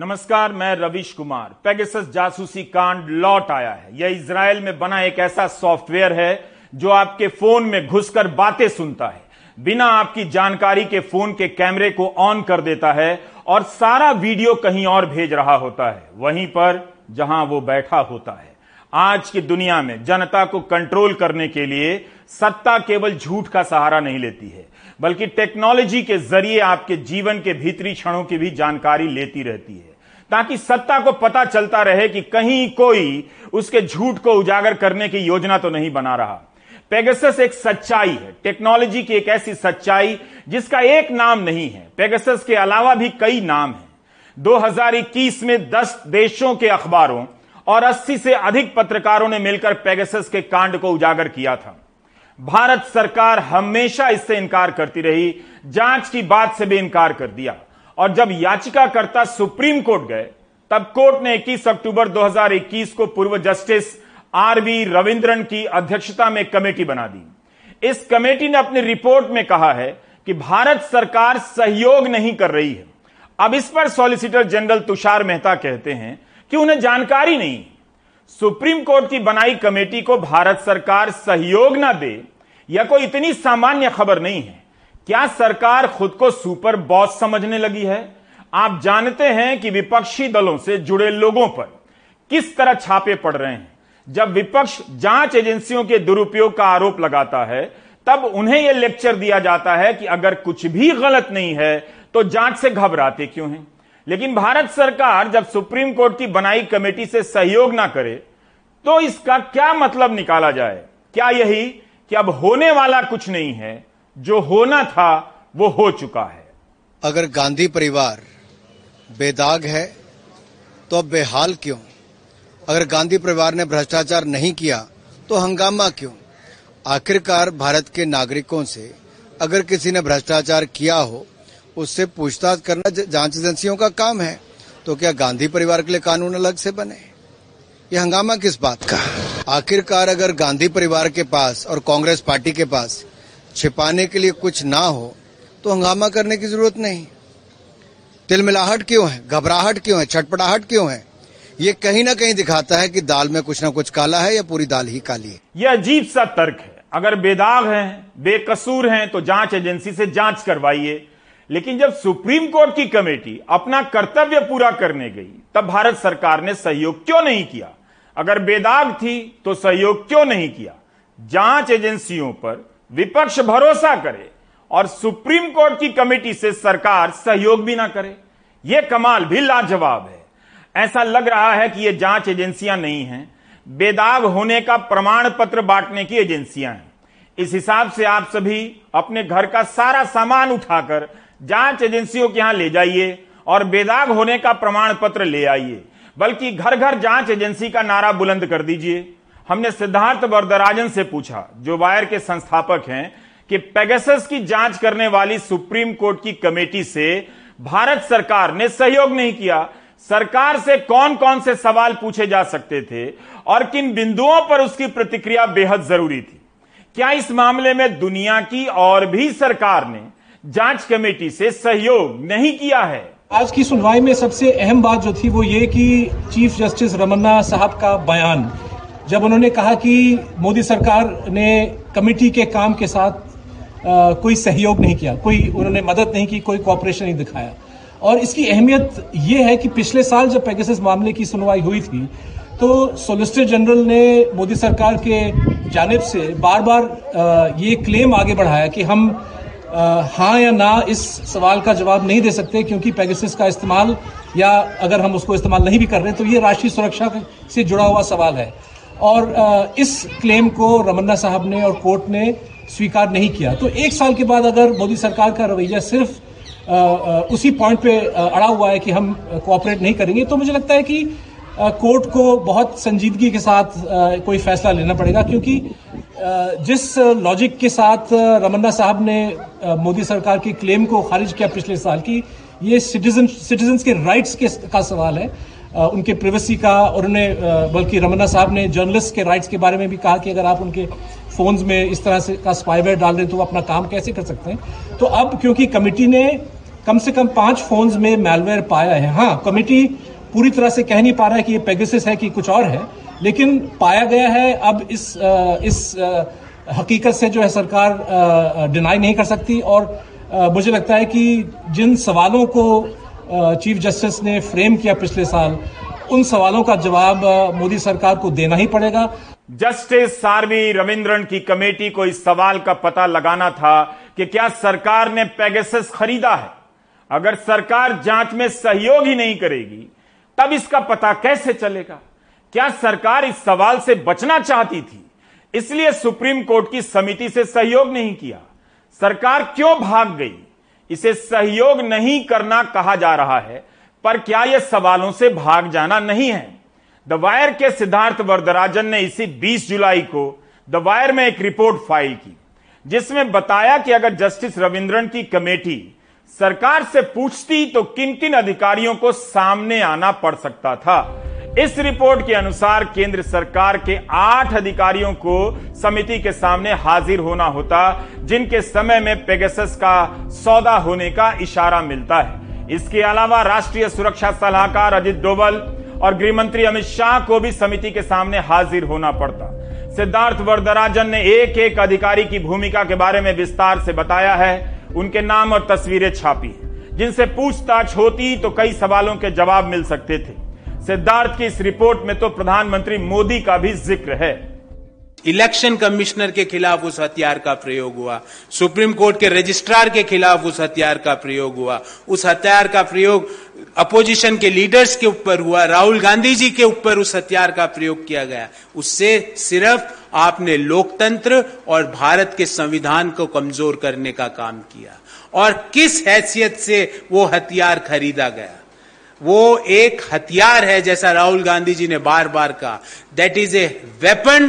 नमस्कार, मैं रविश कुमार। पेगेसस जासूसी कांड लौट आया है। यह इसराइल में बना एक ऐसा सॉफ्टवेयर है जो आपके फ़ोन में घुसकर बातें सुनता है। बिना आपकी जानकारी के फ़ोन के कैमरे को ऑन कर देता है और सारा वीडियो कहीं और भेज रहा होता है। वहीं पर जहाँ वो बैठा होता है। आज की दुनिया में जनता को कंट्रोल करने के लिए सत्ता केवल झूठ का सहारा नहीं लेती है, बल्कि टेक्नोलॉजी के ज़रिए आपके जीवन के भीतरी क्षणों की भी जानकारी लेती रहती है। ताकि सत्ता को पता चलता रहे कि कहीं कोई उसके झूठ को उजागर करने की योजना तो नहीं बना रहा। पेगसस एक सच्चाई है। टेक्नोलॉजी की एक ऐसी सच्चाई जिसका एक नाम नहीं है। पेगसस के अलावा भी कई नाम हैं। 2021 में 10 देशों के अखबारों और 80 से अधिक पत्रकारों ने मिलकर पेगसस के कांड को उजागर किया था। भारत सरकार हमेशा इससे इनकार करती रही। जाँच की बात से भी इनकार कर दिया। और जब याचिकाकर्ता सुप्रीम कोर्ट गए, तब कोर्ट ने 21 अक्टूबर 2021 को पूर्व जस्टिस आर वी रविंद्रन की अध्यक्षता में कमेटी बना दी। इस कमेटी ने अपनी रिपोर्ट में कहा है कि भारत सरकार सहयोग नहीं कर रही है। अब इस पर सॉलिसिटर जनरल तुषार मेहता कहते हैं कि उन्हें जानकारी नहीं। सुप्रीम कोर्ट की बनाई कमेटी को भारत सरकार सहयोग ना दे यह कोई इतनी सामान्य खबर नहीं है। क्या सरकार खुद को सुपर बॉस समझने लगी है? आप जानते हैं कि विपक्षी दलों से जुड़े लोगों पर किस तरह छापे पड़ रहे हैं। जब विपक्ष जाँच एजेंसियों के दुरुपयोग का आरोप लगाता है, तब उन्हें यह लेक्चर दिया जाता है कि अगर कुछ भी गलत नहीं है तो जाँच से घबराते क्यों हैं? लेकिन भारत सरकार जब सुप्रीम कोर्ट की बनाई कमेटी से सहयोग ना करे तो इसका क्या मतलब निकाला जाए? क्या यही कि अब होने वाला कुछ नहीं है जो होना था, वो हो चुका है। अगर गांधी परिवार बेदाग है तो अब बेहाल क्यों? अगर गांधी परिवार ने भ्रष्टाचार नहीं किया तो हंगामा क्यों? आखिरकार भारत के नागरिकों से अगर किसी ने भ्रष्टाचार किया हो, उससे पूछताछ करना जाँच एजेंसियों का काम है। तो क्या गांधी परिवार के लिए कानून अलग से बने? ये हंगामा किस बात का? आखिरकार अगर गांधी परिवार के पास और कांग्रेस पार्टी के पास छिपाने के लिए कुछ ना हो तो हंगामा करने की ज़रूरत नहीं। तिलमिलाहट क्यों है? घबराहट क्यों है? छटपटाहट क्यों है? ये कहीं ना कहीं दिखाता है कि दाल में कुछ ना कुछ काला है या पूरी दाल ही काली है। यह अजीब सा तर्क है। अगर बेदाग हैं, बेकसूर हैं तो जाँच एजेंसी से जाँच करवाइए। लेकिन जब सुप्रीम कोर्ट की कमेटी अपना कर्तव्य पूरा करने गई, तब भारत सरकार ने सहयोग क्यों नहीं किया? अगर बेदाग थी तो सहयोग क्यों नहीं किया? जाँच एजेंसियों पर विपक्ष भरोसा करे और सुप्रीम कोर्ट की कमेटी से सरकार सहयोग भी ना करे यह कमाल भी लाजवाब है। ऐसा लग रहा है कि ये जाँच एजेंसियाँ नहीं हैं। बेदाग होने का प्रमाण पत्र बांटने की एजेंसियाँ हैं। इस हिसाब से आप सभी अपने घर का सारा सामान उठाकर जाँच एजेंसियों के यहाँ ले जाइए और बेदाग होने का प्रमाण पत्र ले आइए। बल्कि घर घर जाँच एजेंसी का नारा बुलंद कर दीजिए। हमने सिद्धार्थ वरदराजन से पूछा, जो वायर के संस्थापक हैं, कि पेगसस की जाँच करने वाली सुप्रीम कोर्ट की कमेटी से भारत सरकार ने सहयोग नहीं किया। सरकार से कौन कौन से सवाल पूछे जा सकते थे और किन बिंदुओं पर उसकी प्रतिक्रिया बेहद ज़रूरी थी? क्या इस मामले में दुनिया की और भी सरकार ने जाँच कमेटी से सहयोग नहीं किया है? आज की सुनवाई में सबसे अहम बात जो थी वो ये कि चीफ जस्टिस रमन्ना साहब का बयान। जब उन्होंने कहा कि मोदी सरकार ने कमेटी के काम के साथ आ, कोई सहयोग नहीं किया कोई उन्होंने मदद नहीं की कोई कॉपरेशन नहीं दिखाया। और इसकी अहमियत ये है कि पिछले साल जब पेगसिस मामले की सुनवाई हुई थी तो सोलिसिटर जनरल ने मोदी सरकार के जानब से बार बार ये क्लेम आगे बढ़ाया कि हम हाँ या ना इस सवाल का जवाब नहीं दे सकते क्योंकि पेगसिस का इस्तेमाल या अगर हम उसको इस्तेमाल नहीं भी कर रहे तो ये राष्ट्रीय सुरक्षा से जुड़ा हुआ सवाल है। और इस क्लेम को रमन्ना साहब ने और कोर्ट ने स्वीकार नहीं किया। तो एक साल के बाद अगर मोदी सरकार का रवैया सिर्फ़ उसी पॉइंट पे अड़ा हुआ है कि हम कोऑपरेट नहीं करेंगे तो मुझे लगता है कि कोर्ट को बहुत संजीदगी के साथ कोई फैसला लेना पड़ेगा, क्योंकि जिस लॉजिक के साथ रमन्ना साहब ने मोदी सरकार के क्लेम को खारिज किया पिछले साल की, ये सिटीजन सिटीजन के राइट्स के का सवाल है। उनके प्रिवेसी का और उन्हें बल्कि रमन्ना साहब ने जर्नलिस्ट के राइट्स के बारे में भी कहा कि अगर आप उनके फोन्स में इस तरह से का स्पाईवेयर डाल हैं तो वो अपना काम कैसे कर सकते हैं? तो अब क्योंकि कमेटी ने कम से कम पाँच फोन्स में मेलवेयर पाया है। हाँ कमेटी पूरी तरह से कह नहीं पा रहा है कि ये पेगासिस है कि कुछ और है लेकिन पाया गया है अब इस आ, इस आ, हकीकत से जो है सरकार डिनाई नहीं कर सकती। और आ, मुझे लगता है कि जिन सवालों को चीफ जस्टिस ने फ्रेम किया पिछले साल। उन सवालों का जवाब मोदी सरकार को देना ही पड़ेगा। जस्टिस सारवी रविंद्रन की कमेटी को इस सवाल का पता लगाना था कि क्या सरकार ने पेगेसस खरीदा है। अगर सरकार जाँच में सहयोग ही नहीं करेगी, तब इसका पता कैसे चलेगा? क्या सरकार इस सवाल से बचना चाहती थी? इसलिए सुप्रीम कोर्ट की समिति से सहयोग नहीं किया। सरकार क्यों भाग गई? इसे सहयोग नहीं करना कहा जा रहा है, पर क्या यह सवालों से भाग जाना नहीं है? द वायर के सिद्धार्थ वरदराजन ने इसी 20 जुलाई को द वायर में एक रिपोर्ट फ़ाइल की, जिसमें बताया कि अगर जस्टिस रविंद्रन की कमेटी सरकार से पूछती तो किन किन अधिकारियों को सामने आना पड़ सकता था? इस रिपोर्ट के अनुसार केंद्र सरकार के आठ अधिकारियों को समिति के सामने हाजिर होना होता, जिनके समय में पेगसस का सौदा होने का इशारा मिलता है। इसके अलावा राष्ट्रीय सुरक्षा सलाहकार अजित डोवल और गृह मंत्री अमित शाह को भी समिति के सामने हाजिर होना पड़ता। सिद्धार्थ वरदराजन ने एक एक अधिकारी की भूमिका के बारे में विस्तार से बताया है। उनके नाम और तस्वीरें छापी जिनसे पूछताछ होती तो कई सवालों के जवाब मिल सकते थे। सिद्धार्थ की इस रिपोर्ट में तो प्रधानमंत्री मोदी का भी ज़िक्र है। इलेक्शन कमिश्नर के खिलाफ उस हथियार का प्रयोग हुआ। सुप्रीम कोर्ट के रजिस्ट्रार के खिलाफ उस हथियार का प्रयोग हुआ। उस हथियार का प्रयोग अपोजिशन के लीडर्स के ऊपर हुआ। राहुल गांधी जी के ऊपर उस हथियार का प्रयोग किया गया। उससे सिर्फ़ आपने लोकतंत्र और भारत के संविधान को कमज़ोर करने का काम किया। और किस हैसियत से वो हथियार खरीदा गया? वो एक हथियार है जैसा राहुल गांधी जी ने बार बार कहा। That is a weapon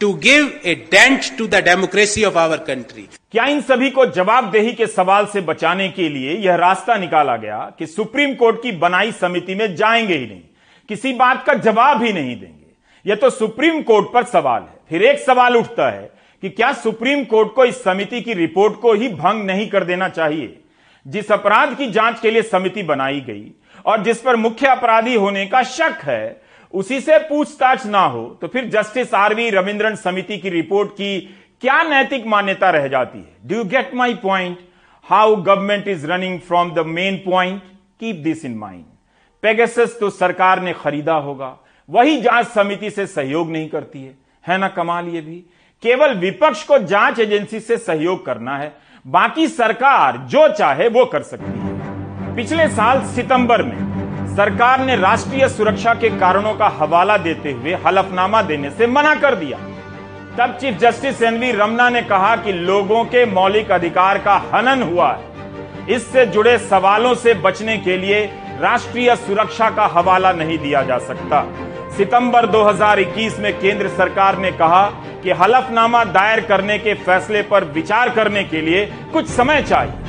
to give a dent to the democracy of our country क्या इन सभी को जवाबदेही के सवाल से बचाने के लिए यह रास्ता निकाला गया कि सुप्रीम कोर्ट की बनाई समिति में जाएँगे ही नहीं? किसी बात का जवाब ही नहीं देंगे। यह तो सुप्रीम कोर्ट पर सवाल है। फिर एक सवाल उठता है कि क्या सुप्रीम कोर्ट को इस समिति की रिपोर्ट को ही भंग नहीं कर देना चाहिए? जिस अपराध की जाँच के लिए समिति बनाई गई और जिस पर मुख्य अपराधी होने का शक है, उसी से पूछताछ ना हो तो फिर जस्टिस आरवी रविंद्रन समिति की रिपोर्ट की क्या नैतिक मान्यता रह जाती है? Do you get my point how government is running from the main point keep this in mind Pegasus तो सरकार ने खरीदा होगा। वही जाँच समिति से सहयोग नहीं करती है। है ना कमाल ये भी? केवल विपक्ष को जाँच एजेंसी से सहयोग करना है। बाकी सरकार जो चाहे वो कर सकती है। पिछले साल सितंबर में सरकार ने राष्ट्रीय सुरक्षा के कारणों का हवाला देते हुए हलफनामा देने से मना कर दिया। तब चीफ जस्टिस एनवी रमना ने कहा कि लोगों के मौलिक अधिकार का हनन हुआ है। इससे जुड़े सवालों से बचने के लिए राष्ट्रीय सुरक्षा का हवाला नहीं दिया जा सकता। सितंबर 2021 में केंद्र सरकार ने कहा कि हलफनामा दायर करने के फैसले पर विचार करने के लिए कुछ समय चाहिए।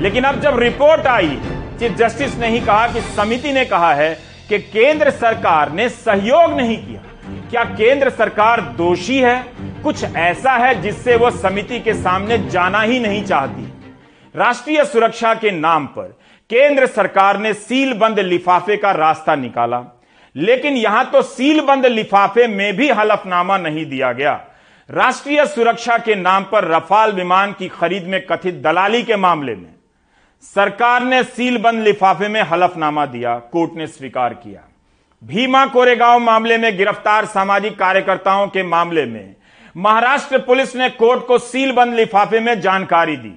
लेकिन अब जब रिपोर्ट आई चीफ जस्टिस ने ही कहा कि समिति ने कहा है कि केंद्र सरकार ने सहयोग नहीं किया। क्या केंद्र सरकार दोषी है? कुछ ऐसा है जिससे वह समिति के सामने जाना ही नहीं चाहती। राष्ट्रीय सुरक्षा के नाम पर केंद्र सरकार ने सील बंद लिफाफे का रास्ता निकाला। लेकिन यहाँ तो सील बंद लिफाफे में भी हलफनामा नहीं दिया गया। राष्ट्रीय सुरक्षा के नाम पर रफाल विमान की खरीद में कथित दलाली के मामले में सरकार ने सील बंद लिफाफे में हलफनामा दिया, कोर्ट ने स्वीकार किया। भीमा कोरेगांव मामले में गिरफ़्तार सामाजिक कार्यकर्ताओं के मामले में महाराष्ट्र पुलिस ने कोर्ट को सीलबंद लिफाफे में जानकारी दी।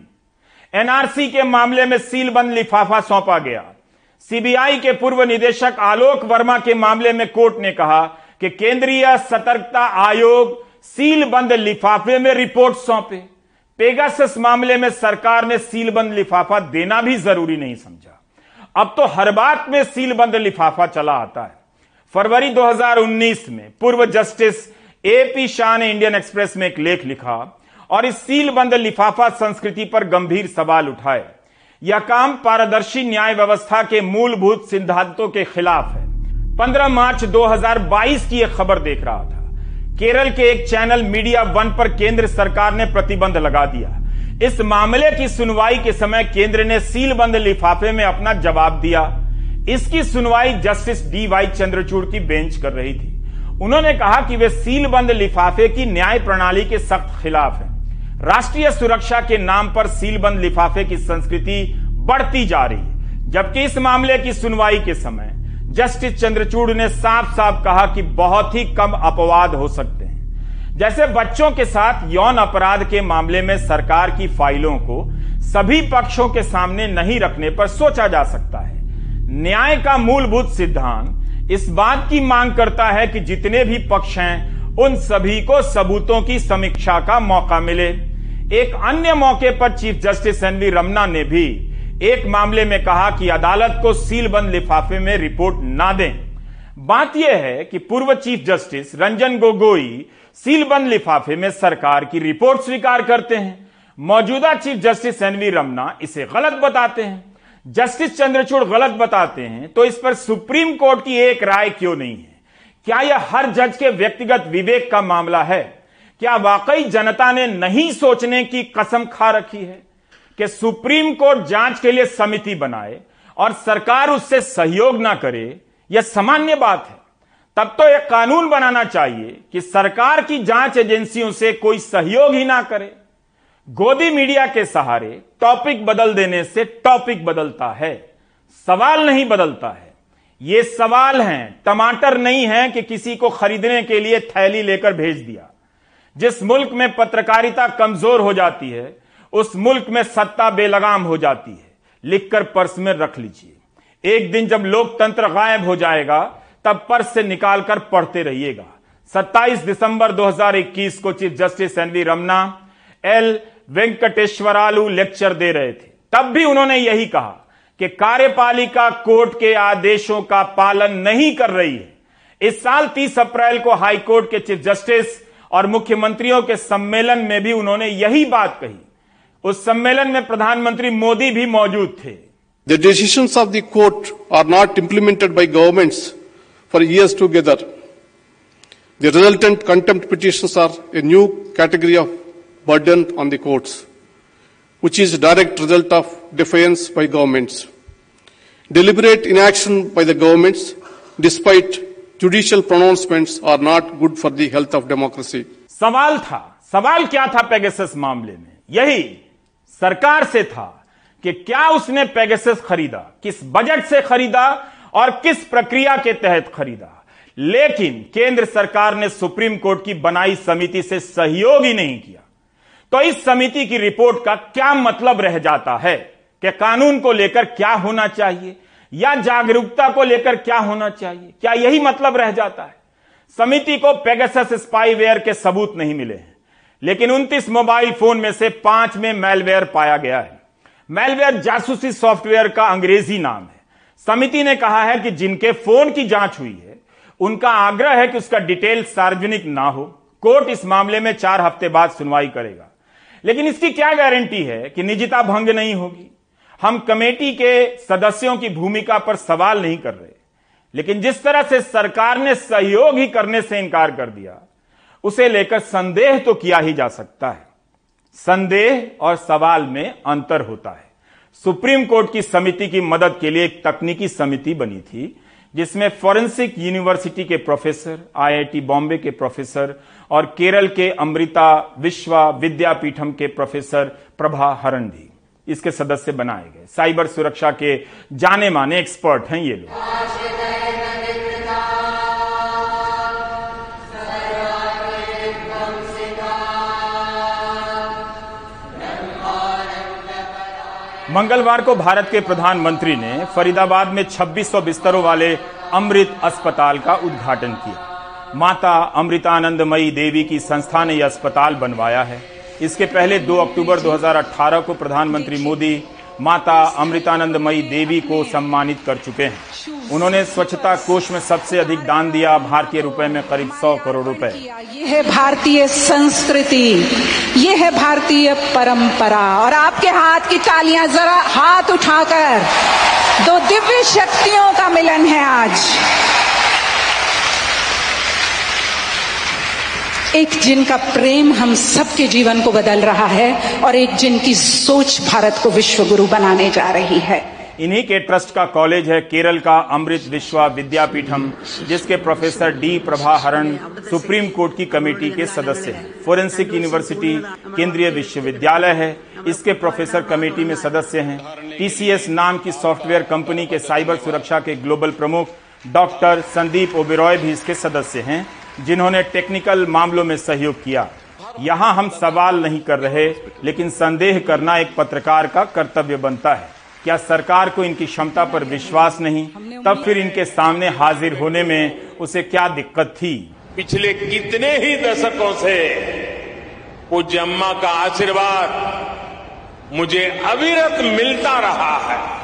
एनआरसी के मामले में सीलबंद लिफाफा सौंपा गया। सीबीआई के पूर्व निदेशक आलोक वर्मा के मामले में कोर्ट ने कहा कि केंद्रीय सतर्कता आयोग सीलबंद लिफाफे में रिपोर्ट सौंपे। पेगासस मामले में सरकार ने सीलबंद लिफाफा देना भी ज़रूरी नहीं समझा। अब तो हर बात में सीलबंद लिफाफा चला आता है। फरवरी 2019 में पूर्व जस्टिस ए पी शाह ने इंडियन एक्सप्रेस में एक लेख लिखा और इस सीलबंद लिफाफा संस्कृति पर गंभीर सवाल उठाए। यह काम पारदर्शी न्याय व्यवस्था के मूलभूत सिद्धांतों के खिलाफ है। 15 मार्च 2022 की एक खबर देख रहा था। केरल के एक चैनल मीडिया वन पर केंद्र सरकार ने प्रतिबंध लगा दिया। इस मामले की सुनवाई के समय केंद्र ने सीलबंद लिफाफे में अपना जवाब दिया। इसकी सुनवाई जस्टिस डी वाई चंद्रचूड़ की बेंच कर रही थी। उन्होंने कहा कि वे सीलबंद लिफाफे की न्याय प्रणाली के सख्त खिलाफ हैं। राष्ट्रीय सुरक्षा के नाम पर सीलबंद लिफाफे की संस्कृति बढ़ती जा रही है, जबकि इस मामले की सुनवाई के समय जस्टिस चंद्रचूड़ ने साफ़ साफ़ कहा कि बहुत ही कम अपवाद हो सकते हैं। जैसे बच्चों के साथ यौन अपराध के मामले में सरकार की फाइलों को सभी पक्षों के सामने नहीं रखने पर सोचा जा सकता है। न्याय का मूलभूत सिद्धांत इस बात की मांग करता है कि जितने भी पक्ष हैं, उन सभी को सबूतों की समीक्षा का मौका मिले। एक अन्य मौके पर chief justice N V Ramana ने भी एक मामले में कहा कि अदालत को सीलबंद लिफाफे में रिपोर्ट ना दें। बात यह है कि पूर्व चीफ जस्टिस रंजन गोगोई सीलबंद लिफाफे में सरकार की रिपोर्ट स्वीकार करते हैं। मौजूदा chief justice N V Ramana इसे गलत बताते हैं। जस्टिस चंद्रचूड़ गलत बताते हैं तो इस पर सुप्रीम कोर्ट की एक राय क्यों नहीं है? क्या यह हर जज के व्यक्तिगत विवेक का मामला है? क्या वाकई जनता ने नहीं सोचने की कसम खा रखी है? कि सुप्रीम कोर्ट जाँच के लिए समिति बनाए और सरकार उससे सहयोग ना करे, यह सामान्य बात है। तब तो एक कानून बनाना चाहिए कि सरकार की जाँच एजेंसियों से कोई सहयोग ही ना करे। गोदी मीडिया के सहारे टॉपिक बदल देने से टॉपिक बदलता है, सवाल नहीं बदलता है। ये सवाल हैं, टमाटर नहीं है कि किसी को खरीदने के लिए थैली लेकर भेज दिया। जिस मुल्क में पत्रकारिता कमज़ोर हो जाती है उस मुल्क में सत्ता बेलगाम हो जाती है। लिखकर पर्स में रख लीजिए। एक दिन जब लोकतंत्र गायब हो जाएगा, तब पर्स से निकालकर पढ़ते रहिएगा। 27 दिसंबर 2021 को chief justice N V Ramana, L Venkateswarlu lecture दे रहे थे। तब भी उन्होंने यही कहा कि कार्यपालिका कोर्ट के आदेशों का पालन नहीं कर रही है। इस साल 30 अप्रैल को हाईकोर्ट के चीफ जस्टिस और मुख्यमंत्रियों के सम्मेलन में भी उन्होंने यही बात कही। उस सम्मेलन में प्रधानमंत्री मोदी भी मौजूद थे The decisions of the court are not implemented by governments for years together. The resultant contempt petitions are a new category of burden on the courts, which is a direct result of defiance by governments. Deliberate inaction by the governments, despite judicial pronouncements, are not good for the health of democracy. सवाल था सवाल क्या था Pegasus मामले में यही सरकार से था कि क्या उसने पेगेसस खरीदा, किस बजट से खरीदा और किस प्रक्रिया के तहत खरीदा। लेकिन केंद्र सरकार ने सुप्रीम कोर्ट की बनाई समिति से सहयोग ही नहीं किया। तो इस समिति की रिपोर्ट का क्या मतलब रह जाता है? कि कानून को लेकर क्या होना चाहिए? या जागरूकता को लेकर क्या होना चाहिए? क्या यही मतलब रह जाता है? समिति को पेगसस स्पाईवेयर के सबूत नहीं मिले हैं। लेकिन 29 मोबाइल फ़ोन में से पाँच में मेलवेयर पाया गया है। मेलवेयर जासूसी सॉफ्टवेयर का अंग्रेज़ी नाम है। समिति ने कहा है कि जिनके फ़ोन की जाँच हुई है, उनका आग्रह है कि उसका डिटेल सार्वजनिक ना हो। कोर्ट इस मामले में चार हफ़्ते बाद सुनवाई करेगा। लेकिन इसकी क्या गारंटी है कि निजता भंग नहीं होगी? हम कमेटी के सदस्यों की भूमिका पर सवाल नहीं कर रहे। लेकिन जिस तरह से सरकार ने सहयोग ही करने से इनकार कर दिया उसे लेकर संदेह तो किया ही जा सकता है। संदेह और सवाल में अंतर होता है। सुप्रीम कोर्ट की समिति की मदद के लिए एक तकनीकी समिति बनी थी, जिसमें फॉरेंसिक यूनिवर्सिटी के प्रोफेसर, आईआईटी बॉम्बे के प्रोफेसर और केरल के अमृता विश्वा विद्यापीठम के प्रोफेसर प्रभा हरण भी इसके सदस्य बनाए गए। साइबर सुरक्षा के जाने माने एक्सपर्ट हैं ये लोग। मंगलवार को भारत के प्रधानमंत्री ने फरीदाबाद में 2600 बिस्तरों वाले अमृत अस्पताल का उद्घाटन किया। माता अमृतानंदमयी देवी की संस्था ने यह अस्पताल बनवाया है। इसके पहले 2 अक्टूबर 2018 को प्रधानमंत्री मोदी माता अमृतानंदमयी देवी को सम्मानित कर चुके हैं। उन्होंने स्वच्छता कोष में सबसे अधिक दान दिया, भारतीय रुपए में करीब 100 करोड़ रुपए। ये है भारतीय संस्कृति ये है भारतीय परंपरा। और आपके हाथ की तालियाँ जरा हाथ उठाकर दो दिव्य शक्तियों का मिलन है आज। एक जिनका प्रेम हम सबके जीवन को बदल रहा है और एक जिनकी सोच भारत को विश्व गुरु बनाने जा रही है। इन्हीं के ट्रस्ट का कॉलेज है केरल का अमृत विश्वा विद्यापीठम, जिसके प्रोफेसर डी प्रभा हरण सुप्रीम कोर्ट की कमेटी के सदस्य हैं। फोरेंसिक यूनिवर्सिटी केंद्रीय विश्वविद्यालय है, इसके प्रोफेसर कमेटी में सदस्य हैं। टीसीएस नाम की सॉफ्टवेयर कंपनी के साइबर सुरक्षा के ग्लोबल प्रमुख डॉक्टर संदीप ओबेरॉय भी इसके सदस्य हैं। जिन्होंने टेक्निकल मामलों में सहयोग किया। यहाँ हम सवाल नहीं कर रहे लेकिन संदेह करना एक पत्रकार का कर्तव्य बनता है। क्या सरकार को इनकी क्षमता पर विश्वास नहीं? तब फिर इनके सामने हाजिर होने में उसे क्या दिक्कत थी? पिछले कितने ही दशकों से पूज्य अम्मा का आशीर्वाद मुझे अविरत मिलता रहा है।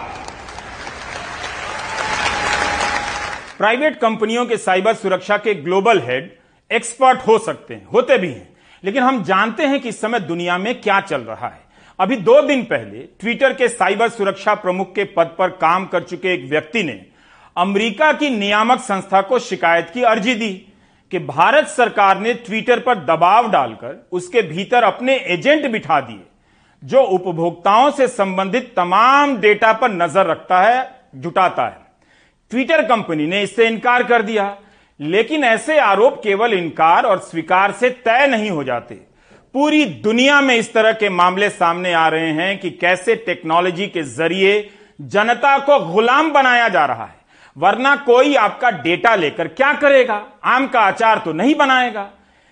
प्राइवेट कंपनियों के साइबर सुरक्षा के ग्लोबल हेड एक्सपर्ट हो सकते हैं, होते भी हैं। लेकिन हम जानते हैं कि इस समय दुनिया में क्या चल रहा है। अभी दो दिन पहले ट्विटर के साइबर सुरक्षा प्रमुख के पद पर काम कर चुके एक व्यक्ति ने अमेरिका की नियामक संस्था को शिकायत की अर्जी दी कि भारत सरकार ने ट्विटर पर दबाव डालकर उसके भीतर अपने एजेंट बिठा दिए, जो उपभोक्ताओं से संबंधित तमाम डेटा पर नज़र रखता है, जुटाता है। ट्विटर कंपनी ने इससे इनकार कर दिया। लेकिन ऐसे आरोप केवल इनकार और स्वीकार से तय नहीं हो जाते। पूरी दुनिया में इस तरह के मामले सामने आ रहे हैं कि कैसे टेक्नोलॉजी के ज़रिए जनता को गुलाम बनाया जा रहा है। वरना कोई आपका डेटा लेकर क्या करेगा? आम का आचार तो नहीं बनाएगा।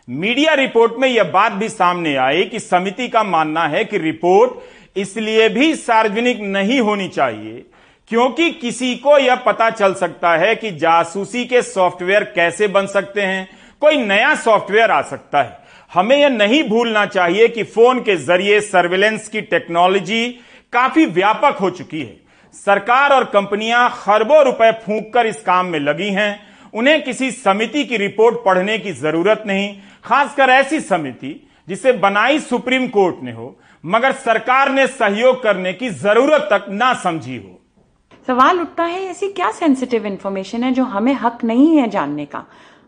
मीडिया रिपोर्ट में यह बात भी सामने आई कि समिति का मानना है कि रिपोर्ट इसलिए भी सार्वजनिक नहीं होनी चाहिए क्योंकि किसी को यह पता चल सकता है कि जासूसी के सॉफ्टवेयर कैसे बन सकते हैं। कोई नया सॉफ्टवेयर आ सकता है। हमें यह नहीं भूलना चाहिए कि फ़ोन के ज़रिए सर्विलेंस की टेक्नोलॉजी काफ़ी व्यापक हो चुकी है। सरकार और कंपनियाँ खरबों रुपए फूंक कर इस काम में लगी हैं। उन्हें किसी समिति की रिपोर्ट पढ़ने की ज़रूरत नहीं, खासकर ऐसी समिति जिसे बनाई सुप्रीम कोर्ट ने हो, मगर सरकार ने सहयोग करने की ज़रूरत तक ना समझी हो। सवाल उठता है, ऐसी क्या सेंसिटिव इंफॉर्मेशन है जो हमें हक नहीं है जानने का?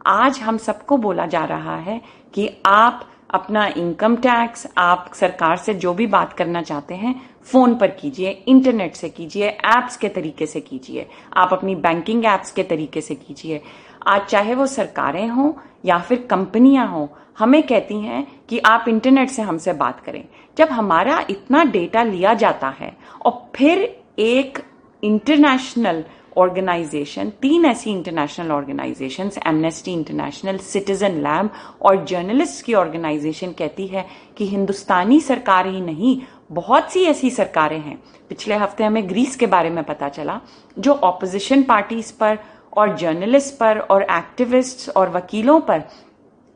आज हम सबको बोला जा रहा है कि आप अपना इनकम टैक्स आप सरकार से जो भी बात करना चाहते हैं फ़ोन पर कीजिए इंटरनेट से कीजिए एप्स के तरीके से कीजिए, आप अपनी बैंकिंग एप्स के तरीके से कीजिए। आज चाहे वो सरकारें हों या फिर कंपनियाँ हों, हमें कहती हैं कि आप इंटरनेट से हमसे बात करें। जब हमारा इतना डेटा लिया जाता है और फिर एक इंटरनेशनल ऑर्गेनाइजेशन तीन ऐसी international organisation Amnesty International Citizen Lab और जर्नलिस्ट की ऑर्गेनाइजेशन कहती है कि हिंदुस्तानी सरकार ही नहीं, बहुत सी ऐसी सरकारें हैं। पिछले हफ़्ते हमें ग्रीस के बारे में पता चला, जो ऑपोजिशन पार्टीज़ पर और जर्नलिस्ट पर और एक्टिविस्ट और वकीलों पर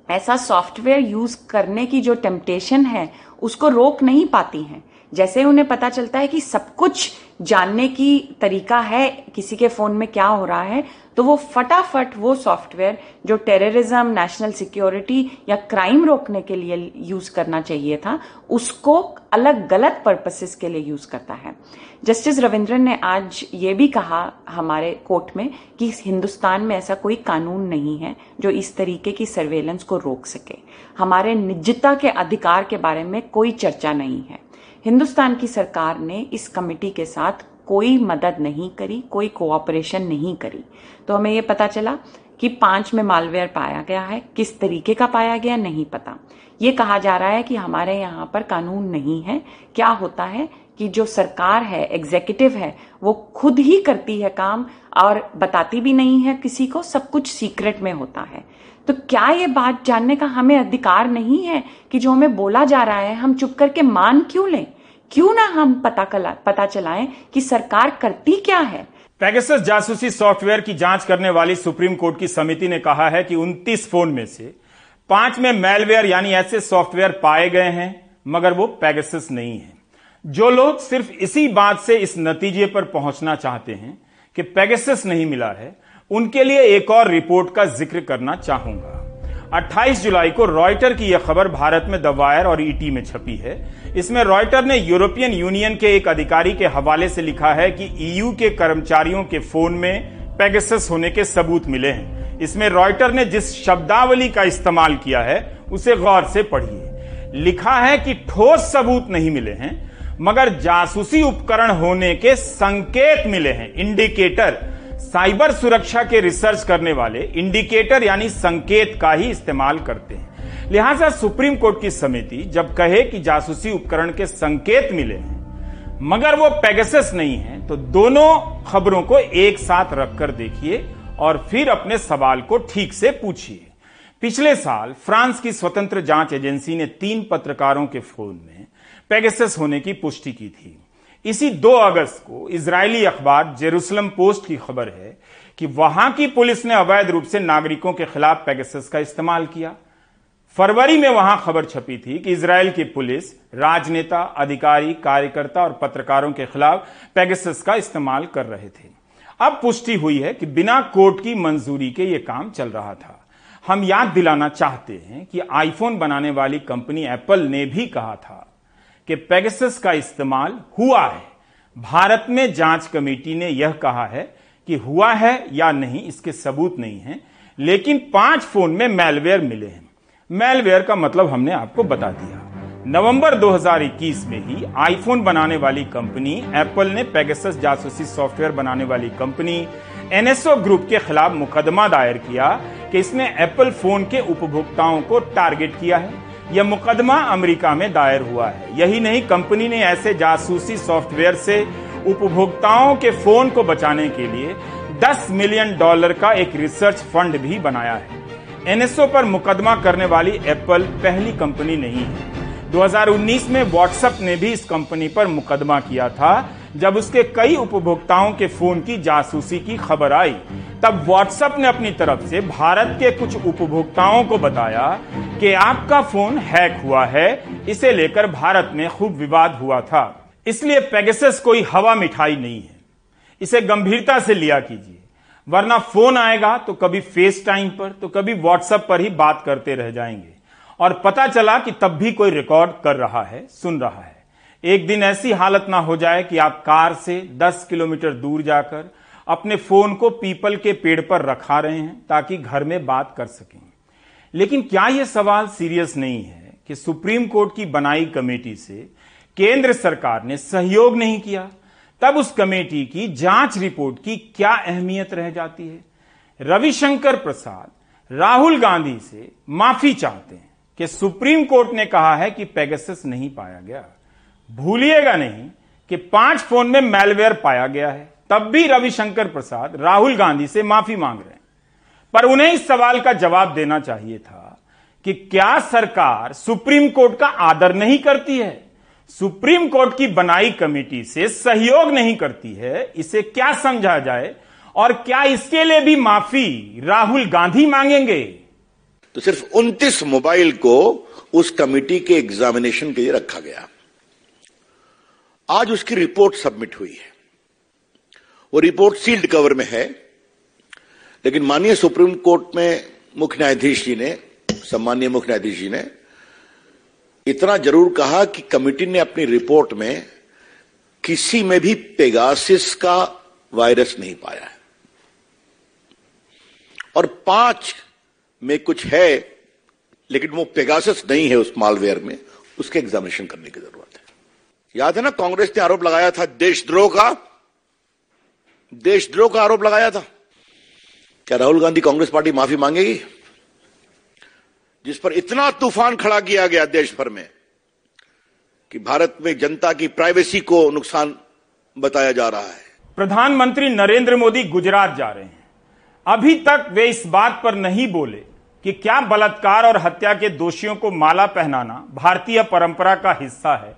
ऐसा सॉफ्टवेयर यूज़ करने की जो टेम्पटेशन है, उसको रोक नहीं पाती हैं। जैसे उन्हें पता चलता है कि सब कुछ जानने की तरीका है, किसी के फ़ोन में क्या हो रहा है तो वो फटाफट वो सॉफ्टवेयर जो टेररिज्म नेशनल सिक्योरिटी या क्राइम रोकने के लिए यूज़ करना चाहिए था, उसको अलग गलत पर्पसेस के लिए यूज़ करता है। जस्टिस रविंद्रन ने आज ये भी कहा हमारे कोर्ट में कि हिंदुस्तान में ऐसा कोई कानून नहीं है जो इस तरीके की सर्वेलेंस को रोक सके। हमारे निजता के अधिकार के बारे में कोई चर्चा नहीं है। हिंदुस्तान की सरकार ने इस कमेटी के साथ कोई मदद नहीं करी, कोई कोऑपरेशन नहीं करी। तो हमें ये पता चला कि पाँच में मालवेयर पाया गया है, किस तरीके का पाया गया नहीं पता। ये कहा जा रहा है कि हमारे यहाँ पर कानून नहीं है। क्या होता है कि जो सरकार है एग्जीक्यूटिव है, वो खुद ही करती है काम और बताती भी नहीं है किसी को, सब कुछ सीक्रेट में होता है। तो क्या ये बात जानने का हमें अधिकार नहीं है कि जो हमें बोला जा रहा है, हम चुप करके मान क्यों लें? क्यों ना हम पता कला, पता चलाएँ कि सरकार करती क्या है? पैगसस जासूसी सॉफ्टवेयर की जाँच करने वाली सुप्रीम कोर्ट की समिति ने कहा है कि 29 फ़ोन में से पाँच में मेलवेयर यानी ऐसे सॉफ्टवेयर पाए गए हैं मगर वो पैगसस नहीं है। जो लोग सिर्फ़ इसी बात से इस नतीजे पर पहुँचना चाहते हैं कि पैगसस नहीं मिला है उनके लिए एक और रिपोर्ट का ज़िक्र करना चाहूँगा। 28 जुलाई को रॉयटर की यह खबर भारत में द वायर और ईटी में छपी है। इसमें रॉयटर ने यूरोपियन यूनियन के एक अधिकारी के हवाले से लिखा है कि ईयू के कर्मचारियों के फ़ोन में पेगसस होने के सबूत मिले हैं। इसमें रॉयटर ने जिस शब्दावली का इस्तेमाल किया है, उसे गौर से पढ़िए। लिखा है कि ठोस सबूत नहीं मिले हैं, मगर जासूसी उपकरण होने के संकेत मिले हैं। इंडिकेटर साइबर सुरक्षा के रिसर्च करने वाले इंडिकेटर यानी संकेत का ही इस्तेमाल करते हैं। लिहाजा सुप्रीम कोर्ट की समिति जब कहे कि जासूसी उपकरण के संकेत मिले हैं, मगर वो पेगसस नहीं है तो दोनों खबरों को एक साथ रखकर देखिए और फिर अपने सवाल को ठीक से पूछिए। पिछले साल फ्रांस की स्वतंत्र जाँच एजेंसी ने तीन पत्रकारों के फ़ोन में पेगसस होने की पुष्टि की थी। इसी 2 अगस्त को इजरायली अखबार जेरूसलम पोस्ट की खबर है कि वहाँ की पुलिस ने अवैध रूप से नागरिकों के खिलाफ पेगसस का इस्तेमाल किया। फरवरी में वहाँ खबर छपी थी कि इसराइल की पुलिस, राजनेता, अधिकारी, कार्यकर्ता और पत्रकारों के खिलाफ पेगसस का इस्तेमाल कर रहे थे। अब पुष्टि हुई है कि बिना कोर्ट की मंजूरी के यह काम चल रहा था। हम याद दिलाना चाहते हैं कि आईफोन बनाने वाली कंपनी एप्पल ने भी कहा था कि पेगसस का इस्तेमाल हुआ है। भारत में जाँच कमेटी ने यह कहा है कि हुआ है या नहीं, इसके सबूत नहीं है, लेकिन पाँच फ़ोन में मेलवेयर मिले हैं। मेलवेयर का मतलब हमने आपको बता दिया। नवंबर 2021 में ही आईफोन बनाने वाली कंपनी एप्पल ने पेगासस जासूसी सॉफ्टवेयर बनाने वाली कंपनी एनएसओ ग्रुप के खिलाफ मुकदमा दायर किया कि इसने एप्पल फ़ोन के उपभोक्ताओं को टारगेट किया है। यह मुकदमा अमेरिका में दायर हुआ है। यही नहीं, कंपनी ने ऐसे जासूसी सॉफ्टवेयर से उपभोक्ताओं के फ़ोन को बचाने के लिए 10 मिलियन डॉलर का एक रिसर्च फंड भी बनाया है। एनएसओ पर मुकदमा करने वाली एप्पल पहली कंपनी नहीं है। 2019 में व्हाट्सएप ने भी इस कंपनी पर मुकदमा किया था, जब उसके कई उपभोक्ताओं के फ़ोन की जासूसी की खबर आई। तब व्हाट्सएप ने अपनी तरफ़ से भारत के कुछ उपभोक्ताओं को बताया कि आपका फ़ोन हैक हुआ है, इसे लेकर भारत में खूब विवाद हुआ था। इसलिए पेगसस कोई हवा मिठाई नहीं है। इसे गंभीरता से लिया कीजिए, वरना फ़ोन आएगा तो कभी फेस टाइम पर तो कभी व्हाट्सएप पर ही बात करते रह जाएँगे। और पता चला कि तब भी कोई रिकॉर्ड कर रहा है, सुन रहा है। एक दिन ऐसी हालत ना हो जाए कि आप कार से 10 किलोमीटर दूर जाकर अपने फ़ोन को पीपल के पेड़ पर रखा रहे हैं ताकि घर में बात कर सकें। लेकिन क्या यह सवाल सीरियस नहीं है कि सुप्रीम कोर्ट की बनाई कमेटी से केंद्र सरकार ने सहयोग नहीं किया? तब उस कमेटी की जाँच रिपोर्ट की क्या अहमियत रह जाती है? रविशंकर प्रसाद राहुल गांधी से माफ़ी चाहते हैं। कि सुप्रीम कोर्ट ने कहा है कि पेगसस नहीं पाया गया। भूलिएगा नहीं कि पाँच फ़ोन में मेलवेयर पाया गया है। तब भी रविशंकर प्रसाद राहुल गांधी से माफ़ी मांग रहे हैं। पर उन्हें इस सवाल का जवाब देना चाहिए था कि क्या सरकार सुप्रीम कोर्ट का आदर नहीं करती है? सुप्रीम कोर्ट की बनाई कमेटी से सहयोग नहीं करती है। इसे क्या समझा जाए? और क्या इसके लिए भी माफ़ी राहुल गांधी मांगेंगे? तो सिर्फ़ 29 मोबाइल को उस कमेटी के एग्जामिनेशन के लिए रखा गया। आज उसकी रिपोर्ट सबमिट हुई है। वो रिपोर्ट सील्ड कवर में है, लेकिन माननीय सुप्रीम कोर्ट में मुख्य न्यायाधीश जी ने सम्मानीय मुख्य न्यायाधीश जी ने इतना ज़रूर कहा कि कमेटी ने अपनी रिपोर्ट में किसी में भी पेगासिस का वायरस नहीं पाया है। और पाँच में कुछ है, लेकिन वो पेगासिस नहीं है उस मालवेयर में। उसके एग्जामिनेशन करने की ज़रूरत है। याद है ना, कांग्रेस ने आरोप लगाया था, देशद्रोह का? देशद्रोह का आरोप लगाया था। क्या राहुल गांधी कांग्रेस पार्टी माफ़ी मांगेगी? जिस पर इतना तूफ़ान खड़ा किया गया देश भर में कि भारत में जनता की प्राइवेसी को नुकसान बताया जा रहा है। प्रधानमंत्री नरेंद्र मोदी गुजरात जा रहे हैं। अभी तक वे इस बात पर नहीं बोले कि क्या बलात्कार और हत्या के दोषियों को माला पहनाना भारतीय परंपरा का हिस्सा है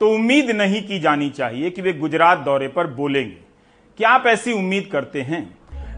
तो उम्मीद नहीं की जानी चाहिए कि वे गुजरात दौरे पर बोलेंगे। क्या आप ऐसी उम्मीद करते हैं?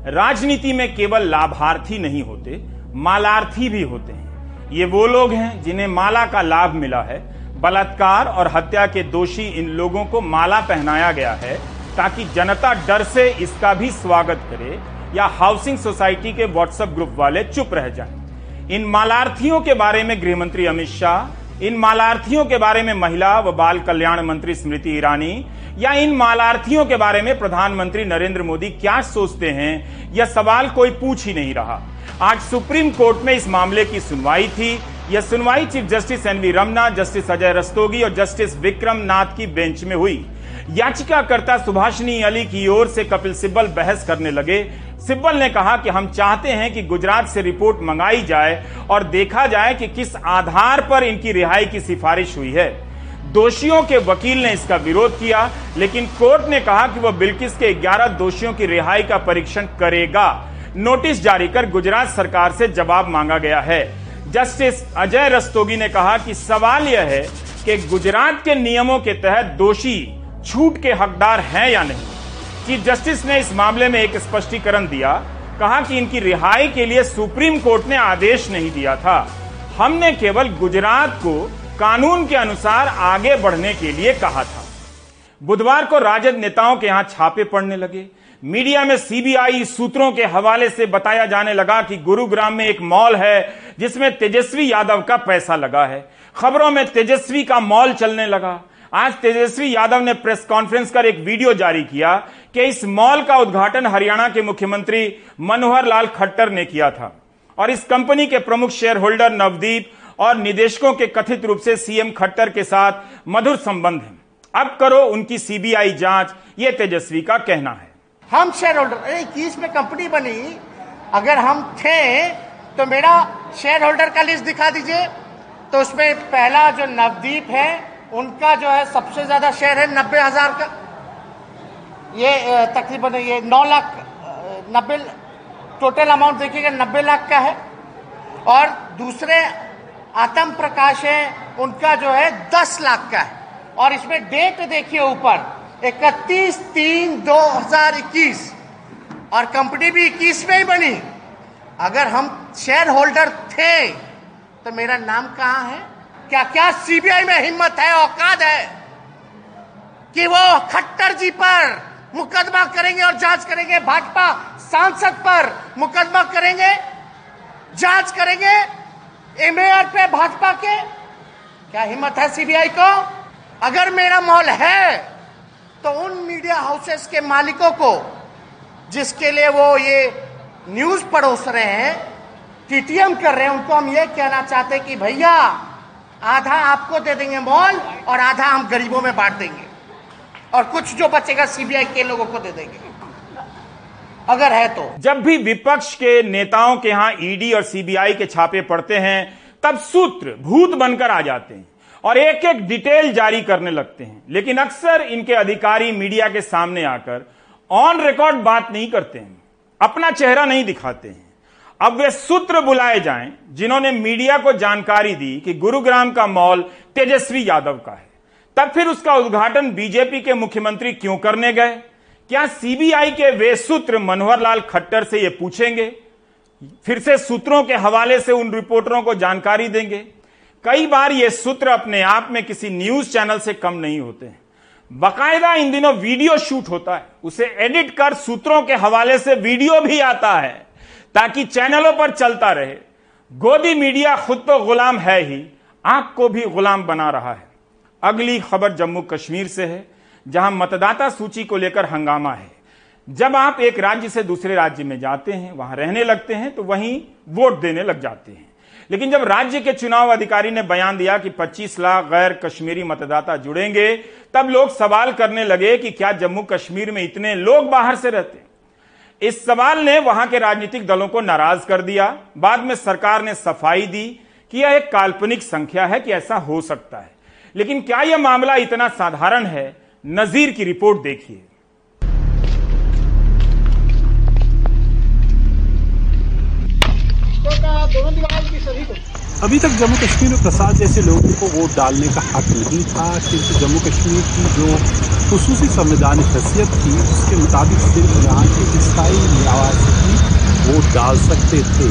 राजनीति में केवल लाभार्थी नहीं होते, मालार्थी भी होते हैं। ये वो लोग हैं जिन्हें माला का लाभ मिला है। बलात्कार और हत्या के दोषी इन लोगों को माला पहनाया गया है ताकि जनता डर से इसका भी स्वागत करे या हाउसिंग सोसाइटी के व्हाट्सएप ग्रुप वाले चुप रह जाएँ। इन मालार्थियों के बारे में गृह मंत्री अमित शाह, इन मालार्थियों के बारे में महिला व बाल कल्याण मंत्री स्मृति ईरानी, या इन मालार्थियों के बारे में प्रधानमंत्री नरेंद्र मोदी क्या सोचते हैं, यह सवाल कोई पूछ ही नहीं रहा। आज सुप्रीम कोर्ट में इस मामले की सुनवाई थी। यह सुनवाई chief justice N V Ramana, justice Ajay Rastogi और जस्टिस विक्रम नाथ की बेंच में हुई। याचिकाकर्ता सुभाषिनी अली की ओर से कपिल सिब्बल बहस करने लगे। सिब्बल ने कहा कि हम चाहते हैं कि गुजरात से रिपोर्ट मंगाई जाए और देखा जाए कि किस आधार पर इनकी रिहाई की सिफारिश हुई है। दोषियों के वकील ने इसका विरोध किया, लेकिन कोर्ट ने कहा कि वह बिल्किस के 11 दोषियों की रिहाई का परीक्षण करेगा। नोटिस जारी कर गुजरात सरकार से जवाब मांगा गया है। जस्टिस अजय रस्तोगी ने कहा कि सवाल यह है कि गुजरात के नियमों के तहत दोषी छूट के हकदार हैं या नहीं। चीफ जस्टिस ने इस मामले में एक स्पष्टीकरण दिया, कहा कि इनकी रिहाई के लिए सुप्रीम कोर्ट ने आदेश नहीं दिया था। हमने केवल गुजरात को कानून के अनुसार आगे बढ़ने के लिए कहा था। बुधवार को राजद नेताओं के यहाँ छापे पड़ने लगे। मीडिया में सीबीआई सूत्रों के हवाले से बताया जाने लगा कि गुरुग्राम में एक मॉल है, जिसमें तेजस्वी यादव का पैसा लगा है। खबरों में तेजस्वी का मॉल चलने लगा। आज तेजस्वी यादव ने प्रेस कॉन्फ्रेंस कर एक वीडियो जारी किया कि इस मॉल का उद्घाटन हरियाणा के मुख्यमंत्री मनोहर लाल खट्टर ने किया था। और इस कंपनी के प्रमुख शेयर होल्डर नवदीप और निदेशकों के कथित रूप से सीएम खट्टर के साथ मधुर संबंध है। अब करो उनकी सीबीआई जाँच, ये तेजस्वी का कहना है। हम शेयर होल्डर इक्कीस में कंपनी बनी, अगर हम थे तो मेरा शेयर होल्डर का लिस्ट दिखा दीजिए। तो उसमें पहला जो नवदीप है उनका जो है सबसे ज़्यादा शेयर है नब्बे हज़ार का। ये तकरीबन ये नौ लाख नब्बे टोटल अमाउंट देखिएगा, नब्बे लाख का है। और दूसरे आतम प्रकाश है, उनका जो है दस लाख का है। और इसमें डेट देखिए ऊपर, इकतीस तीन दो हज़ार इक्कीस। और कंपनी भी इक्कीस में ही बनी। अगर हम शेयर होल्डर थे तो मेरा नाम कहाँ है? क्या क्या सीबीआई में हिम्मत है, औकात है कि वो खट्टर जी पर मुकदमा करेंगे और जाँच करेंगे, भाजपा सांसद पर मुकदमा करेंगे, जाँच करेंगे एमएआर पे भाजपा के? क्या हिम्मत है सीबीआई को? अगर मेरा मॉल है तो उन मीडिया हाउसेस के मालिकों को, जिसके लिए वो ये न्यूज़ परोस रहे हैं, टीटीएम कर रहे हैं, उनको हम ये कहना चाहते कि भैया आधा आपको दे देंगे मॉल और आधा हम गरीबों में बांट देंगे। और कुछ जो बचेगा सीबीआई के लोगों को दे देंगे। अगर है तो। जब भी विपक्ष के नेताओं के यहाँ ईडी और सीबीआई के छापे पड़ते हैं, तब सूत्र भूत बनकर आ जाते हैं और एक एक डिटेल जारी करने लगते हैं। लेकिन अक्सर इनके अधिकारी मीडिया के सामने आकर ऑन रिकॉर्ड बात नहीं करते हैं, अपना चेहरा नहीं दिखाते हैं। अब वे सूत्र बुलाए जाएँ, जिन्होंने मीडिया को जानकारी दी कि गुरुग्राम का मॉल तेजस्वी यादव का है। तब फिर उसका उद्घाटन बीजेपी के मुख्यमंत्री क्यों करने गए? क्या सीबीआई के वे सूत्र मनोहर लाल खट्टर से ये पूछेंगे? फिर से सूत्रों के हवाले से उन रिपोर्टरों को जानकारी देंगे। कई बार ये सूत्र अपने आप में किसी न्यूज़ चैनल से कम नहीं होते हैं। बाकायदा इन दिनों वीडियो शूट होता है। उसे एडिट कर सूत्रों के हवाले से वीडियो भी आता है। ताकि चैनलों पर चलता रहे। गोदी मीडिया खुद तो गुलाम है ही आपको भी गुलाम बना रहा है। अगली खबर जम्मू कश्मीर से है, जहाँ मतदाता सूची को लेकर हंगामा है। जब आप एक राज्य से दूसरे राज्य में जाते हैं, वहाँ रहने लगते हैं तो वहीं वोट देने लग जाते हैं। लेकिन जब राज्य के चुनाव अधिकारी ने बयान दिया कि 25 लाख गैर कश्मीरी मतदाता जुड़ेंगे, तब लोग सवाल करने लगे कि क्या जम्मू कश्मीर में इतने लोग बाहर से रहते इस सवाल ने वहाँ के राजनीतिक दलों को नाराज़ कर दिया। बाद में सरकार ने सफ़ाई दी कि यह एक काल्पनिक संख्या है कि ऐसा हो सकता है। लेकिन क्या यह मामला इतना साधारण है? नजीर की रिपोर्ट देखिए। अभी तक जम्मू कश्मीर में प्रसाद जैसे लोगों को वोट डालने का हक नहीं था क्योंकि जम्मू कश्मीर की जो खसूसी संवैधानिक हैसियत थी, उसके मुताबिक सिर्फ़ यहाँ के ईसाई निवासी वोट डाल सकते थे।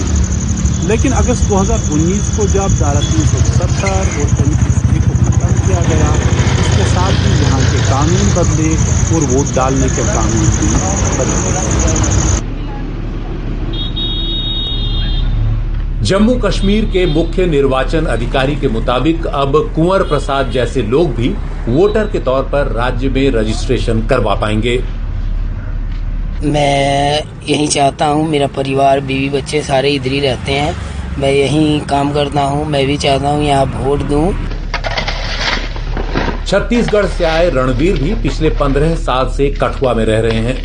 लेकिन अगस्त 2019 को जब धारा तीन सौ सत्तर तैंतीस को खत्म किया गया, उसके साथ ही यहाँ के कानून बदले और वोट डालने के कानून भी बदले। जम्मू कश्मीर के मुख्य निर्वाचन अधिकारी के मुताबिक अब कुंवर प्रसाद जैसे लोग भी वोटर के तौर पर राज्य में रजिस्ट्रेशन करवा पाएँगे। मैं यही चाहता हूँ मेरा परिवार बीवी बच्चे सारे इधर ही रहते हैं। मैं यहीं काम करता हूँ मैं भी चाहता हूँ यहाँ वोट दूँ। छत्तीसगढ़ से आए रणवीर भी पिछले पंद्रह साल से कठुआ में रह रहे हैं।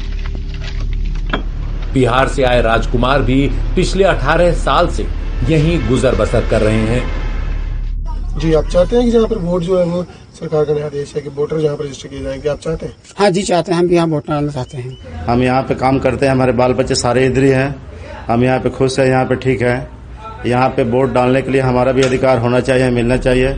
बिहार से आए राजकुमार भी पिछले अठारह साल से यहीं गुजर बसर कर रहे हैं। जी आप चाहते हैं कि जहाँ पर वोट जो है वो सरकार का नया आदेश है कि वोटर जहाँ पर रजिस्टर किए जाएँगे आप चाहते हैं? हाँ जी चाहते हैं। हम भी यहाँ वोट डालना चाहते हैं। हम यहाँ पे काम करते हैं हमारे बाल बच्चे सारे इधर ही हैं। हम यहाँ पे खुश है यहाँ पे ठीक है। यहाँ पे वोट डालने के लिए हमारा भी अधिकार होना चाहिए मिलना चाहिए।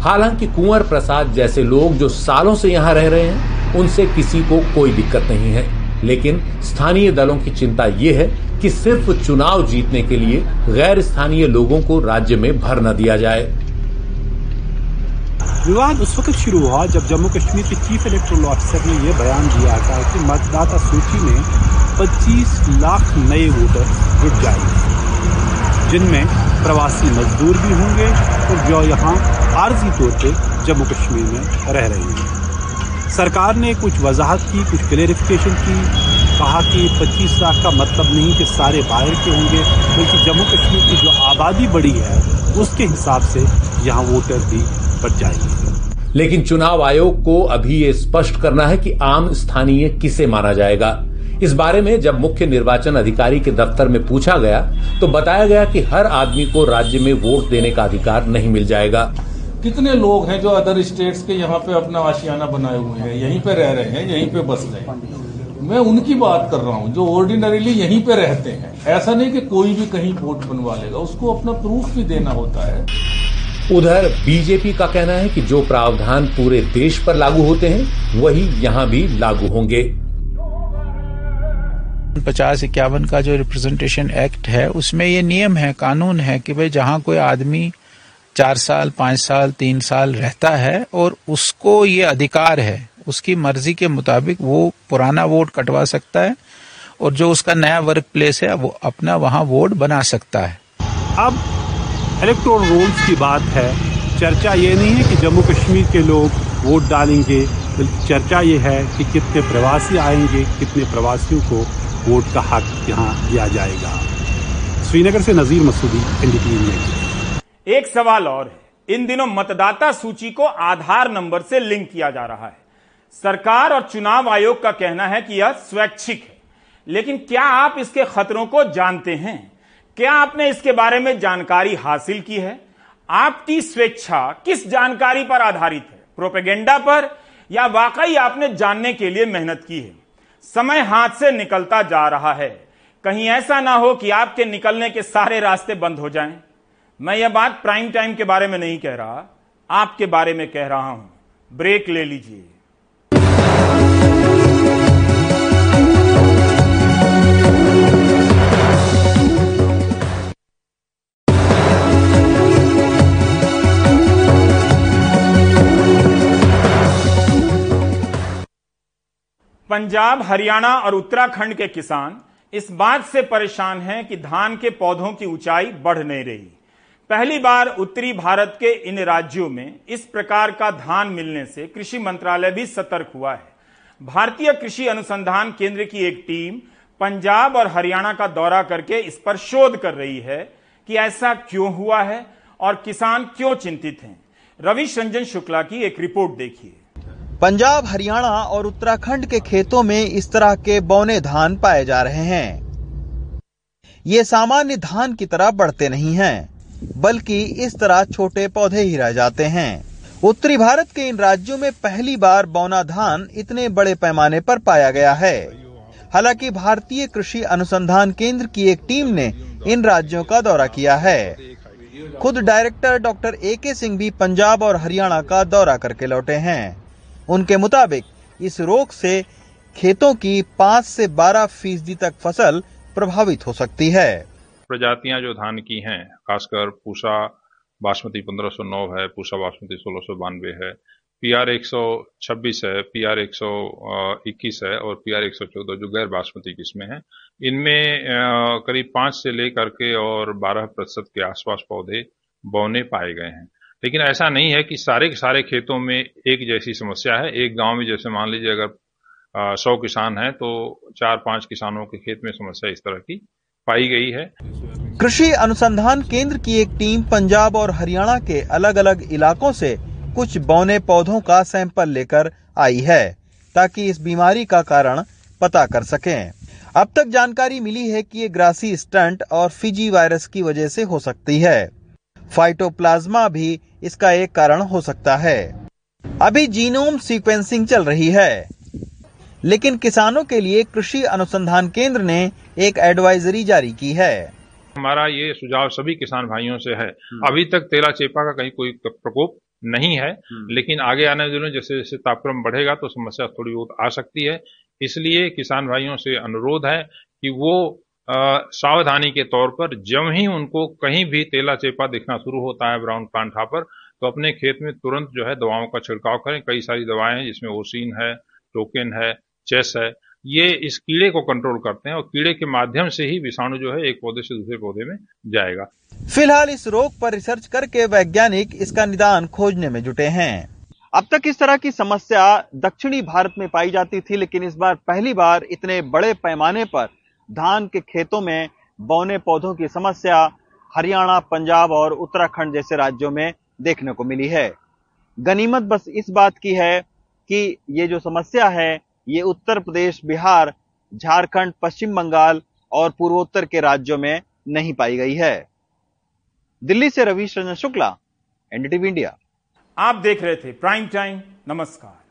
हालाँकि कुंवर प्रसाद जैसे लोग जो सालों से यहाँ रह रहे हैं उनसे किसी को कोई दिक्कत नहीं है। लेकिन स्थानीय दलों की चिंता ये है कि सिर्फ़ चुनाव जीतने के लिए गैर स्थानीय लोगों को राज्य में भर न दिया जाए। विवाद उस वक्त शुरू हुआ जब जम्मू कश्मीर के चीफ इलेक्टोरल ऑफिसर ने यह बयान दिया था कि मतदाता सूची में 25 लाख नए वोटर जुट जाएँगे, जिनमें प्रवासी मजदूर भी होंगे और जो यहाँ आर्जी तौर पर जम्मू कश्मीर में रह रहे हैं। सरकार ने कुछ वजाहत की, कुछ क्लेरिफिकेशन की कहा कि 25 लाख का मतलब नहीं कि सारे बाहर के होंगे बल्कि जम्मू कश्मीर की जो आबादी बढ़ी है उसके हिसाब से यहाँ वोटर भी बढ़ जाएँगे। लेकिन चुनाव आयोग को अभी ये स्पष्ट करना है कि आम स्थानीय किसे माना जाएगा। इस बारे में जब मुख्य निर्वाचन अधिकारी के दफ्तर में पूछा गया तो बताया गया कि हर आदमी को राज्य में वोट देने का अधिकार नहीं मिल जाएगा। कितने लोग हैं जो अदर स्टेट्स के यहाँ पे अपना आशियाना बनाए हुए हैं यहीं पे रह रहे हैं यहीं पे बस रहे हैं? मैं उनकी बात कर रहा हूँ जो ऑर्डिनरीली यहीं पे रहते हैं। ऐसा नहीं कि कोई भी कहीं वोट बनवा लेगा उसको अपना प्रूफ भी देना होता है। उधर बीजेपी का कहना है कि जो प्रावधान पूरे देश पर लागू होते हैं वही यहाँ भी लागू होंगे। पचास इक्यावन का जो रिप्रेजेंटेशन एक्ट है उसमें ये नियम है कानून है कि भाई जहाँ कोई आदमी चार साल पाँच साल तीन साल रहता है और उसको ये अधिकार है। उसकी मर्ज़ी के मुताबिक वो पुराना वोट कटवा सकता है और जो उसका नया वर्क प्लेस है वो अपना वहाँ वोट बना सकता है। अब इलेक्ट्रोल रोल्स की बात है। चर्चा ये नहीं है कि जम्मू कश्मीर के लोग वोट डालेंगे। बल्कि चर्चा ये है कि कितने प्रवासी आएँगे कितने प्रवासियों को वोट का हक यहाँ दिया जाएगा। श्रीनगर से नजीर मसूदी एनडीटीवी न्यूज़। एक सवाल और है। इन दिनों मतदाता सूची को आधार नंबर से लिंक किया जा रहा है। सरकार और चुनाव आयोग का कहना है कि यह स्वैच्छिक है। लेकिन क्या आप इसके खतरों को जानते हैं? क्या आपने इसके बारे में जानकारी हासिल की है? आपकी स्वेच्छा किस जानकारी पर आधारित है? प्रोपेगेंडा पर या वाकई आपने जानने के लिए मेहनत की है? समय हाथ से निकलता जा रहा है। कहीं ऐसा ना हो कि आपके निकलने के सारे रास्ते बंद हो जाएँ। मैं यह बात प्राइम टाइम के बारे में नहीं कह रहा, आपके बारे में कह रहा हूँ। ब्रेक ले लीजिए। पंजाब, हरियाणा और उत्तराखंड के किसान इस बात से परेशान हैं कि धान के पौधों की ऊंचाई बढ़ नहीं रही। पहली बार उत्तरी भारत के इन राज्यों में इस प्रकार का धान मिलने से कृषि मंत्रालय भी सतर्क हुआ है। भारतीय कृषि अनुसंधान केंद्र की एक टीम पंजाब और हरियाणा का दौरा करके इस पर शोध कर रही है कि ऐसा क्यों हुआ है और किसान क्यों चिंतित हैं। रविश रंजन शुक्ला की एक रिपोर्ट देखिए। पंजाब, हरियाणा और उत्तराखंड के खेतों में इस तरह के बौने धान पाए जा रहे हैं। ये सामान्य धान की तरह बढ़ते नहीं हैं, बल्कि इस तरह छोटे पौधे ही रह जाते हैं। उत्तरी भारत के इन राज्यों में पहली बार बौना धान इतने बड़े पैमाने पर पाया गया है। हालाँकि भारतीय कृषि अनुसंधान केंद्र की एक टीम ने इन राज्यों का दौरा किया है। खुद डायरेक्टर डॉक्टर ए के सिंह भी पंजाब और हरियाणा का दौरा करके लौटे हैं। उनके मुताबिक, इस रोग से खेतों की पाँच से बारह फ़ीसदी तक फ़सल प्रभावित हो सकती है। प्रजातियाँ जो धान की हैं, खासकर पूसा, बासमती 1509 है, पूसा बासमती सोलह सौ बानवे है, पी आर एक सौ छब्बीस है, पी आर एक सौ इक्कीस है और पी आर एक सौ चौदह जो गैर बासमती किस्में हैं। इनमें करीब पाँच से लेकर के और बारह प्रतिशत के आसपास पौधे बौने पाए गए हैं। लेकिन ऐसा नहीं है कि सारे के सारे खेतों में एक जैसी समस्या है। एक गाँव में जैसे मान लीजिए अगर सौ किसान हैं तो चार पाँच किसानों के खेत में समस्या इस तरह की पाई गई है। कृषि अनुसंधान केंद्र की एक टीम पंजाब और हरियाणा के अलग अलग इलाकों से कुछ बौने पौधों का सैंपल लेकर आई है, ताकि इस बीमारी का कारण पता कर सकें। अब तक जानकारी मिली है कि ये ग्रासी स्टंट और फिजी वायरस की वजह से हो सकती है। फाइटोप्लाज्मा भी इसका एक कारण हो सकता है। अभी जीनोम सीक्वेंसिंग चल रही है। लेकिन किसानों के लिए कृषि अनुसंधान केंद्र ने एक एडवाइजरी जारी की है। हमारा ये सुझाव सभी किसान भाइयों से है। अभी तक तेला चेपा का कहीं कोई प्रकोप नहीं है लेकिन आगे आने दिनों जैसे जैसे तापक्रम बढ़ेगा तो समस्या थोड़ी बहुत आ सकती है। इसलिए किसान भाइयों से अनुरोध है कि वो सावधानी के तौर पर जब ही उनको कहीं भी तेला चेपा दिखना शुरू होता है ब्राउन प्लांट पर तो अपने खेत में तुरंत जो है दवाओं का छिड़काव करें। कई सारी दवाएँ हैं जिसमें ओसिन है, टोकेन है, चेस है। ये इस कीड़े को कंट्रोल करते हैं और कीड़े के माध्यम से ही विषाणु जो है एक पौधे से दूसरे पौधे में जाएगा। फ़िलहाल इस रोग पर रिसर्च करके वैज्ञानिक इसका निदान खोजने में जुटे हैं। अब तक इस तरह की समस्या दक्षिणी भारत में पाई जाती थी, लेकिन इस बार पहली बार इतने बड़े पैमाने पर धान के खेतों में बौने पौधों की समस्या हरियाणा, पंजाब और उत्तराखंड जैसे राज्यों में देखने को मिली है। गनीमत बस इस बात की है कि ये जो समस्या है, ये उत्तर प्रदेश, बिहार, झारखंड, पश्चिम बंगाल और पूर्वोत्तर के राज्यों में नहीं पाई गई है। दिल्ली से रवीश रंजन शुक्ला, एनडीटीवी इंडिया। आप देख रहे थे प्राइम टाइम, नमस्कार।